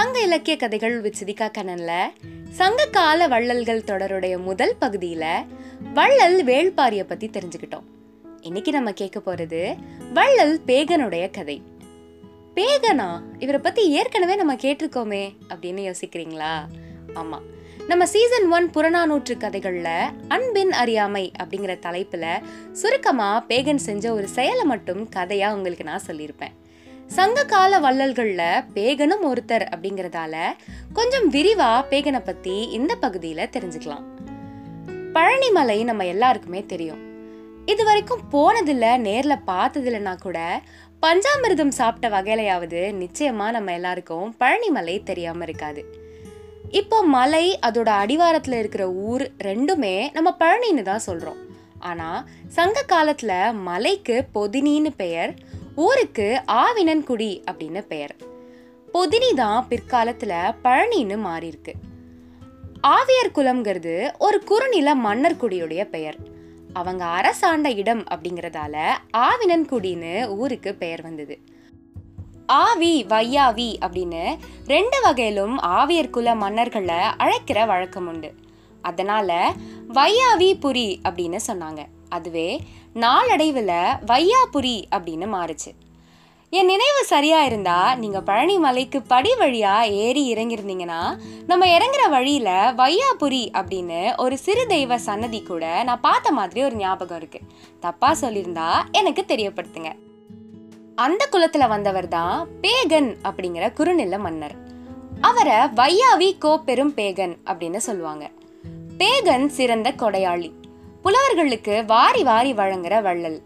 சங்க இலக்கிய கதைகள் வித் சிதிகா கண்ணன்ல சங்க கால வள்ளல்கள் தொடருடைய முதல் பகுதியில வள்ளல் வேள்பாரிய பத்தி தெரிஞ்சுக்கிட்டோம். இன்னைக்கு நம்ம கேட்க போறது வள்ளல் பேகனுடைய கதை. பேகனா? இவரை பத்தி ஏற்கனவே நம்ம கேட்டிருக்கோமே அப்படின்னு யோசிக்கிறீங்களா? ஆமா. நம்ம சீசன் ஒன் புறநானூற்று கதைகள்ல அன்பின் அறியாமை அப்படிங்கிற தலைப்புல சுருக்கமா பேகன் செஞ்ச ஒரு செயலை மட்டும் கதையா உங்களுக்கு நான் சொல்லியிருப்பேன். சங்க கால வள்ளல்கள்ல பேகனும் ஒருத்தர் அப்படிங்கறதால கொஞ்சம் விரிவா பேகனை பத்தி இந்த பகுதியில தெரிஞ்சுக்கலாம். பழனிமலை நம்ம எல்லாருக்குமே தெரியும். இது வரைக்கும் போனதில்ல நேர்ல பார்த்ததில்லனா கூட பஞ்சாமிர்தம் சாப்பிட்ட வகையிலையாவது நிச்சயமா நம்ம எல்லாருக்கும் பழனிமலை தெரியாம இருக்காது. இப்போ மலை அதோட அடிவாரத்துல இருக்கிற ஊர் ரெண்டுமே நம்ம பழனின்னு தான் சொல்றோம். ஆனா சங்க காலத்துல மலைக்கு பொதினின்னு பெயர் ஊருக்கு ஆவினன்குடி அப்படின்னு பெயர். பொதினி தான் பிற்காலத்தில் பழனின்னு மாறியிருக்கு. ஆவியர் குலம்ங்கிறது ஒரு குறுநில மன்னர் குடியுடைய பெயர். அவங்க அரசாண்ட இடம் அப்படிங்கிறதால ஆவினன்குடின்னு ஊருக்கு பெயர் வந்தது. ஆவி வையாவி அப்படின்னு ரெண்டு வகையிலும் ஆவியர் குல மன்னர்களை அழைக்கிற வழக்கம் உண்டு. அதனால வையாவி புரி அப்படின்னு சொன்னாங்க. அதுவே நாளடைவில் வையாபுரி அப்படின்னு மாறுச்சு. என் நினைவு சரியா இருந்தா நீங்க பழனி மலைக்கு படி வழியா ஏறி இறங்கியிருந்தீங்கன்னா நம்ம இறங்குற வழியில வையாபுரி அப்படின்னு ஒரு சிறு தெய்வ சன்னதி கூட நான் பார்த்த மாதிரி ஒரு ஞாபகம் இருக்கு. தப்பா சொல்லியிருந்தா எனக்கு தெரியப்படுத்துங்க. அந்த குலத்துல வந்தவர் தான் பேகன் அப்படிங்கிற குறுநில மன்னர். அவரை வையாவி கோப்பெரும் பேகன் அப்படின்னு சொல்லுவாங்க. பேகன் சிறந்த கொடையாளி. புலவர்களுக்கு வாரி வாரி வழங்குற வள்ளல்.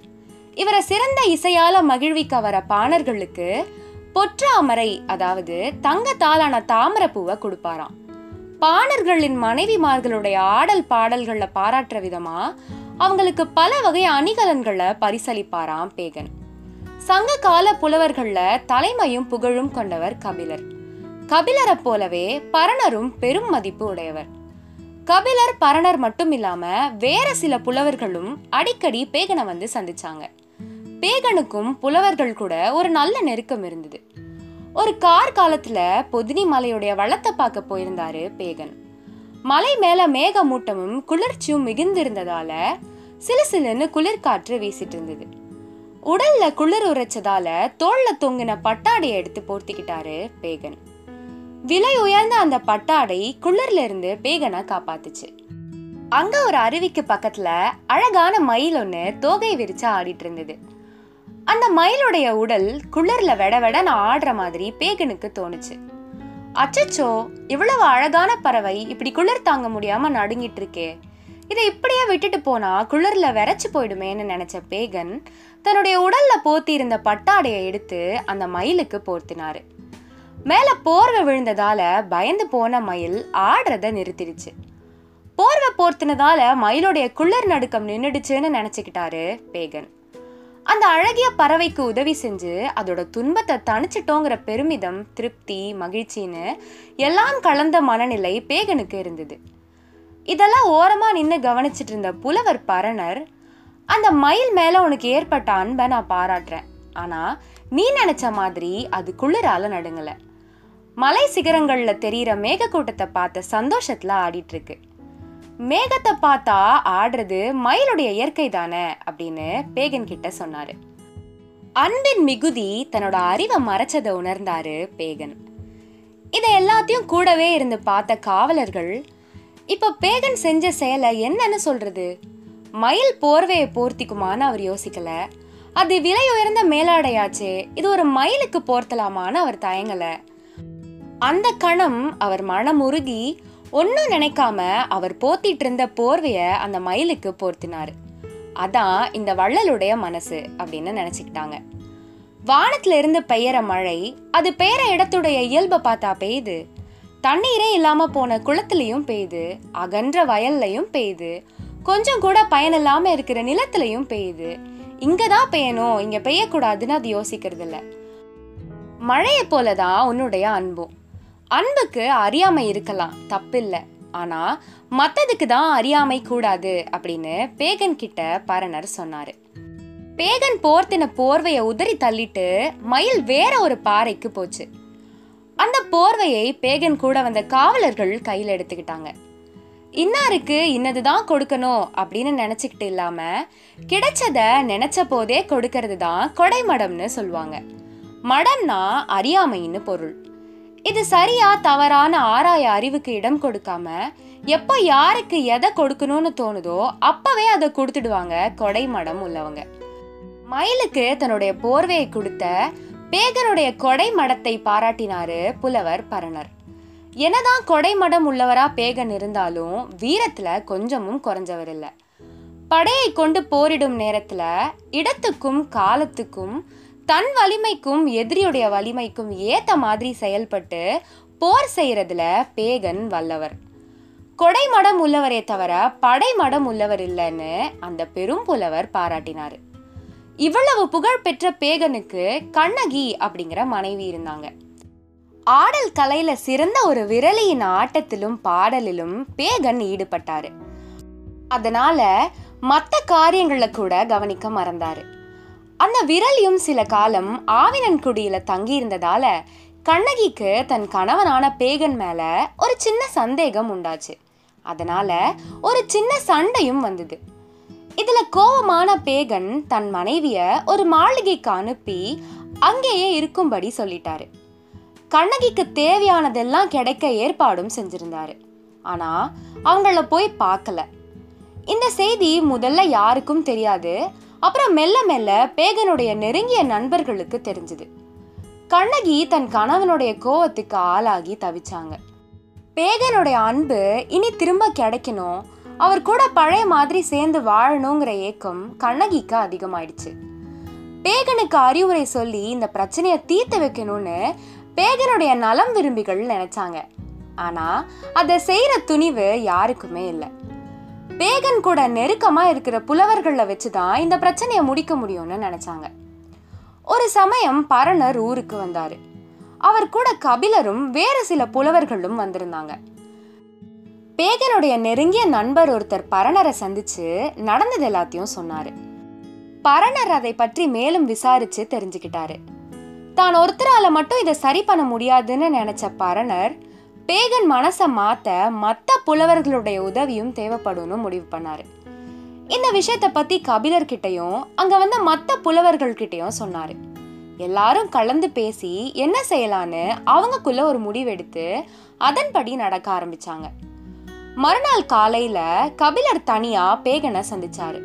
இவரை சிறந்த இசையால மகிழ்விக்க வர பாணர்களுக்கு பொற்றாமரை அதாவது தங்கத்தாலான தாமரப்பூவை கொடுப்பாராம். பாணர்களின் மனைவிமார்களுடைய ஆடல் பாடல்களை பாராட்டுற விதமா அவங்களுக்கு பல வகை அணிகலன்களை பரிசளிப்பாராம் பேகன். சங்க கால புலவர்கள்ல தலைமையும் புகழும் கொண்டவர் கபிலர். கபிலரை போலவே பரணரும் பெரும் மதிப்பு உடையவர். கபிலர் பரணர் மட்டும் இல்லாம வேற சில புலவர்களும் அடிக்கடி பேகனை வந்து சந்திச்சாங்க. பேகனுக்கும் புலவர்கள் கூட ஒரு நல்ல நெருக்கம் இருந்தது. ஒரு கார் காலத்துல பொதினி மலையுடைய வளத்தை பார்க்க போயிருந்தாரு பேகன். மலை மேல மேகமூட்டமும் குளிர்ச்சியும் மிகுந்திருந்ததால சிலு சிலுன்னு குளிர்காற்று வீசிட்டு இருந்தது. உடல்ல குளிர் உரைச்சதால தோல்ல தொங்கின பட்டாடையை எடுத்து போர்த்திக்கிட்டாரு பேகன். விலை உயர்ந்த அந்த பட்டாடை குளிர்ல இருந்து பேகனை காப்பாத்துச்சு. அங்க ஒரு அருவிக்கு பக்கத்துல அழகான மயில் ஒண்ணு தோகை விரிச்சு ஆடிட்டு இருந்தது அந்த மயிலுடைய உடல் குளிர்ல வெட வெடன்னு ஆடுற மாதிரி பேகனுக்கு தோணுச்சு. அச்சச்சோ இவ்வளவு அழகான பறவை இப்படி குளிர் தாங்க முடியாம நடுங்கிட்டு இருக்கே இதை இப்படியே விட்டுட்டு போனா குளிர்ல வெறச்சு போயிடுமேன்னு நினைச்ச பேகன் தன்னுடைய உடல்ல போத்தி இருந்த பட்டாடையை எடுத்து அந்த மயிலுக்கு போர்த்தினாரு. மேலே போர்வை விழுந்ததால பயந்து போன மயில் ஆடுறத நிறுத்திடுச்சு. போர்வை போர்த்தினதால மயிலுடைய குளிர் நடுக்கம் நின்னுடுச்சுன்னு நினைச்சுக்கிட்டாரு பேகன். அந்த அழகிய பறவைக்கு உதவி செஞ்சு அதோட துன்பத்தை தணிச்சிட்டோங்கிற பெருமிதம் திருப்தி மகிழ்ச்சின்னு எல்லாம் கலந்த மனநிலை பேகனுக்கு இருந்தது. இதெல்லாம் ஓரமா நின்று கவனிச்சிட்டு இருந்த புலவர் பரணர் அந்த மயில் மேல உனக்கு ஏற்பட்ட அன்பை நான் பாராட்டுறேன். ஆனா நீ நினைச்ச மாதிரி அது குளிரால நடுங்கல. மலை சிகரங்கள்ல தெரியிற மேகக்கூட்டத்தை பார்த்த சந்தோஷத்துல ஆடிட்டு இருக்கு மேகத்தை பார்த்தா ஆடுறது மயிலுடைய இயற்கை தானே அப்படின்னு பேகன் கிட்ட சொன்னாரு. அன்பின் மிகுதி தன்னோட அறிவை மறைச்சதை உணர்ந்தாரு பேகன். இதை எல்லாத்தையும் கூடவே இருந்து பார்த்த காவலர்கள் இப்ப பேகன் செஞ்ச செயலை என்னன்னு சொல்றது? மயில் போர்வையை போர்த்திக்குமான்னு அவர் யோசிக்கலை. அது விலை உயர்ந்த மேலாடையாச்சே. இது ஒரு மயிலுக்கு போர்த்தலாமான்னு அவர் தயங்கல. அந்த கணம் அவர் மனம் உருகி ஒன்றும் நினைக்காம அவர் போத்திட்டு இருந்த போர்வைய அந்த மயிலுக்கு போர்த்தினார். அதான் இந்த வள்ளலுடைய மனசு அப்படின்னு நினைச்சுக்கிட்டாங்க. வானத்துல இருந்து பெய்யற மழை அது பெய்யற இடத்துடைய இயல்பை பார்த்தா பெய்யுது. தண்ணீரே இல்லாம போன குளத்துலயும் பெய்யுது அகன்ற வயல்லையும் பெய்யுது. கொஞ்சம் கூட பயனில்லாம இருக்கிற நிலத்திலையும் பெய்யுது. இங்கே தான் பெய்யணும் இங்கே பெய்யக்கூடாதுன்னு அது யோசிக்கிறது இல்லை மழையை போல தான் உன்னுடைய அன்பும். அன்புக்கு அறியாமை இருக்கலாம். தப்பில்லை. ஆனால் மற்றதுக்கு தான் அறியாமை கூடாது அப்படின்னு பேகன் கிட்ட பரணர் சொன்னார். பேகன் போர்த்தின போர்வையை உதறி தள்ளிட்டு மயில் வேற ஒரு பாறைக்கு போச்சு. அந்த போர்வையை பேகன் கூட வந்த காவலர்கள் கையில் எடுத்துக்கிட்டாங்க. இன்னாருக்கு இன்னதுதான் கொடுக்கணும் அப்படின்னு நினச்சிக்கிட்டு இல்லாமல் கிடைச்சத நினச்ச போதே கொடுக்கறது தான் கொடை மடம்னு சொல்லுவாங்க. மடம்னா அறியாமைன்னு பொருள். இது சரியா தவறான ஆராய அறிவுக்கு இடம் கொடுக்காம எப்போ யாருக்கு எதை கொடுக்கணும்னு தோணுதோ அப்பவே அதை கொடுத்துடுவாங்க கொடைமடம் உள்ளவங்க. மயிலுக்கு தன்னுடைய போர்வையை கொடுத்த பேகனுடைய கொடை மடத்தை பாராட்டினாரு புலவர் பரணர். என்னதான் கொடைமடம் உள்ளவரா பேகன் இருந்தாலும் வீரத்துல கொஞ்சமும் குறைஞ்சவர் இல்லை படையை கொண்டு போரிடும் நேரத்துல இடத்துக்கும் காலத்துக்கும் தன் வலிமைக்கும் எதிரியுடைய வலிமைக்கும் ஏத்த மாதிரி செயல்பட்டு போர் செய்யறதுல பேகன் வல்லவர். கொடைமடம் உள்ளவரே தவிர படைமடம் உள்ளவர் இல்லைன்னு அந்த பெரும் புலவர் பாராட்டினார். இவ்வளவு புகழ் பெற்ற பேகனுக்கு கண்ணகி அப்படிங்கிற மனைவி இருந்தாங்க. ஆடல் கலையில சிறந்த ஒரு விரலியின் ஆட்டத்திலும் பாடலிலும் பேகன் ஈடுபட்டாரு. அதனால மற்ற காரியங்களை கூட கவனிக்க மறந்தாரு. அந்த விரலியும் சில காலம் ஆவினன்குடியில தங்கியிருந்ததால கண்ணகிக்கு தன் கணவனான பேகன் மேல ஒரு சின்ன சந்தேகம் உண்டாச்சு. அதனால ஒரு சின்ன சண்டையும் வந்தது. இதுல கோபமான பேகன் தன் மனைவிய ஒரு மாளிகைக்கு அனுப்பி அங்கேயே இருக்கும்படி சொல்லிட்டாரு. கண்ணகிக்கு தேவையானதெல்லாம் கிடைக்க ஏற்பாடும் செஞ்சிருந்தாரு. ஆனா அவங்கள போய் பார்க்கல. இந்த செய்தி முதல்ல யாருக்கும் தெரியாது. அப்புறம் மெல்ல மெல்ல பேகனுடைய நெருங்கிய நண்பர்களுக்கு தெரிஞ்சது. கண்ணகி தன் கணவனுடைய கோவத்துக்கு ஆளாகி தவிச்சாங்க. பேகனுடைய அன்பு இனி திரும்ப கிடைக்கணும். அவர் கூட பழைய மாதிரி சேர்ந்து வாழணுங்கிற ஏக்கம் கண்ணகிக்கு அதிகமாயிடுச்சு. பேகனுக்கு அறிவுரை சொல்லி இந்த பிரச்சனையை தீர்த்து வைக்கணும்னு பேகனுடைய நலம் விரும்பிகள் நினைச்சாங்க. ஆனா அதை செய்யற துணிவு யாருக்குமே இல்லை. பேகன் கூட நெருக்கமா இருக்கிற புலவர்களை வச்சுதான் இந்த பிரச்சனையை முடிக்க முடியும்னு நினைச்சாங்க. ஒரு சமயம் பரணர் ஊருக்கு வந்தாரு. அவர் கூட கபிலரும் வேறு சில புலவர்களும் வந்திருந்தாங்க. பேகனுடைய நெருங்கிய நண்பர் ஒருத்தர் பரணரை சந்திச்சு நடந்தது எல்லாத்தையும் சொன்னாரு. பரணர் அதை பற்றி மேலும் விசாரிச்சு தெரிஞ்சுக்கிட்டாரு. தான் ஒருத்தரால் மட்டும் இதை சரி பண்ண முடியாதுன்னு நினச்ச பரணர் பேகன் மனசை மாற்ற மற்ற புலவர்களுடைய உதவியும் தேவைப்படும்னு முடிவு பண்ணார். இந்த விஷயத்தை பற்றி கபிலர்கிட்டயும் அங்கே வந்த மற்ற புலவர்கள்கிட்டயும் சொன்னார். எல்லாரும் கலந்து பேசி என்ன செய்யலான்னு அவங்கக்குள்ள ஒரு முடிவெடுத்து அதன்படி நடக்க ஆரம்பிச்சாங்க. மறுநாள் காலையில கபிலர் தனியா பேகனை சந்திச்சாரு.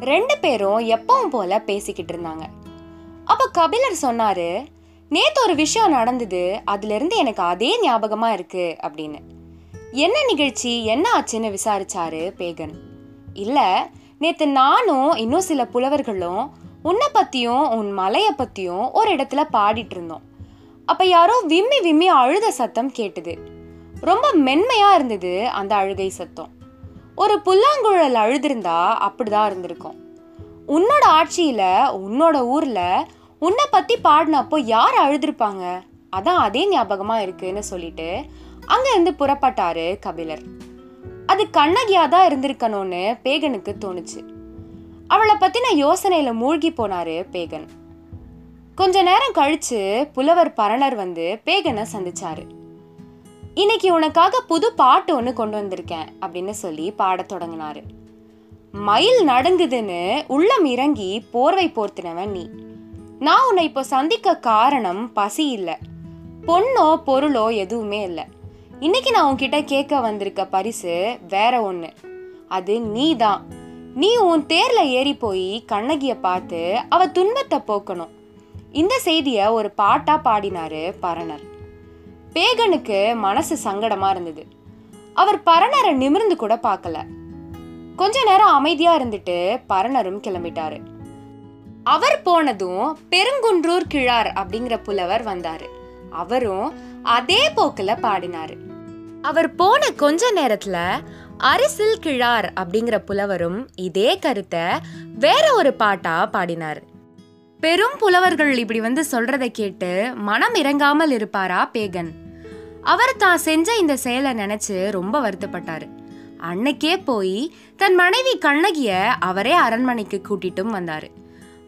ரெண்டு பேரும் எப்பவும் போல பேசிக்கிட்டு இருந்தாங்க. அப்ப கபிலர் சொன்னாரு நேத்து ஒரு விஷயம் நடந்தது அதுல இருந்து எனக்கு அதே ஞாபகமா இருக்கு அப்படின்னு. என்ன நிகழ்ச்சி? என்ன ஆச்சுன்னு விசாரிச்சாரு பேகன். இல்ல நேத்து நானும் இன்னும் சில புலவர்களும் உன்னை பத்தியும் உன் மலைய பத்தியும் ஒரு இடத்துல பாடிட்டு இருந்தோம். அப்ப யாரோ விம்மி விம்மி அழுத சத்தம் கேட்டுது. ரொம்ப மென்மையா இருந்தது அந்த அழுகை சத்தம். ஒரு புல்லாங்குழல் அழுதிருந்தா அப்படிதான் இருந்திருக்கும். உன்னோட ஆட்சியில் உன்னோட ஊரில் உன்னை பற்றி பாடினப்போ யார் அழுதுருப்பாங்க? அதான் அதே ஞாபகமாக இருக்குன்னு சொல்லிட்டு அங்கேருந்து புறப்பட்டாரு கபிலர். அது கண்ணகியாக தான் இருந்திருக்கணும்னு பேகனுக்கு தோணுச்சு. அவளை பற்றின யோசனையில் மூழ்கி போனாரு பேகன். கொஞ்ச நேரம் கழிச்சு புலவர் பரணர் வந்து பேகனை சந்திச்சாரு. இன்னைக்கு உனக்காக புது பாட்டு ஒன்று கொண்டு வந்திருக்கேன் அப்படின்னு சொல்லி பாடத் தொடங்கினாரு. மயில் நடுங்குதுன்னு உள்ளம் இறங்கி போர்வை போர்த்தினவன் நீ. நான் உன்னை இப்போ சந்திக்க காரணம் பசி இல்லை. பொண்ணோ பொருளோ எதுவுமே இல்லை. இன்னைக்கு நான் உன்கிட்ட கேட்க வந்திருக்க பரிசு வேற ஒன்று அது நீ தான் நீ உன் தேர்ல ஏறி போய் கண்ணகிய பார்த்து அவ துன்பத்தை போக்கணும். இந்த செய்திய ஒரு பாட்டா பாடினாரு பரணர். பேகனுக்கு மனசு சங்கடமா இருந்தது. அவர் பரணரை நிமிர்ந்து கூட பார்க்கல. கொஞ்ச நேரம் அமைதியா இருந்துட்டு பரணரும் கிளம்பிட்டாரு. அவர் போனதும் பெருங்குன்றூர் கிழார் அப்படிங்கிற புலவர் வந்தாரு. அவரும் அதே போக்குல பாடினாரு. அவர் போன கொஞ்ச நேரத்துல அரிசில் கிழார் அப்படிங்கிற புலவரும் இதே கருத்தை வேற ஒரு பாட்டா பாடினார். பெரும் புலவர்கள் இப்படி வந்து சொல்றதை கேட்டு மனம் இறங்காமல் இருப்பாரா பேகன்? அவர் தான் செஞ்ச இந்த செயலை நினைச்சு ரொம்ப வருத்தப்பட்டாரு. அன்னைக்கே போய் தன் மனைவி கண்ணகிய அவரே அரண்மனைக்கு கூட்டிட்டும் வந்தாரு.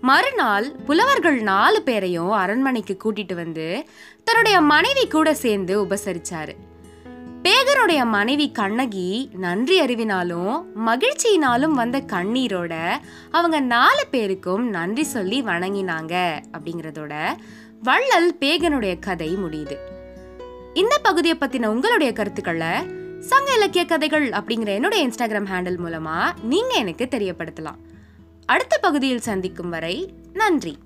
மறுநாள் புலவர்கள் நாலு பேரையும் அரண்மனைக்கு கூட்டிட்டு வந்து தன்னுடைய மனைவி கூட சேர்ந்து உபசரிச்சாரு. பேகனுடைய மனைவி கண்ணகி நன்றி அறிவினாலும் மகிழ்ச்சியினாலும் வந்த கண்ணீரோட அவங்க நாலு பேருக்கும் நன்றி சொல்லி வணங்கினாங்க அப்படிங்கிறதோட வள்ளல் பேகனுடைய கதை முடியுது. இந்த பகுதியை பத்தின உங்களுடைய கருத்துக்களை சங்க இலக்கிய கதைகள் அப்படிங்கிற என்னுடைய இன்ஸ்டாகிராம் ஹேண்டில் மூலமா நீங்க எனக்கு தெரியப்படுத்தலாம். அடுத்த பகுதியில் சந்திக்கும் வரை நன்றி.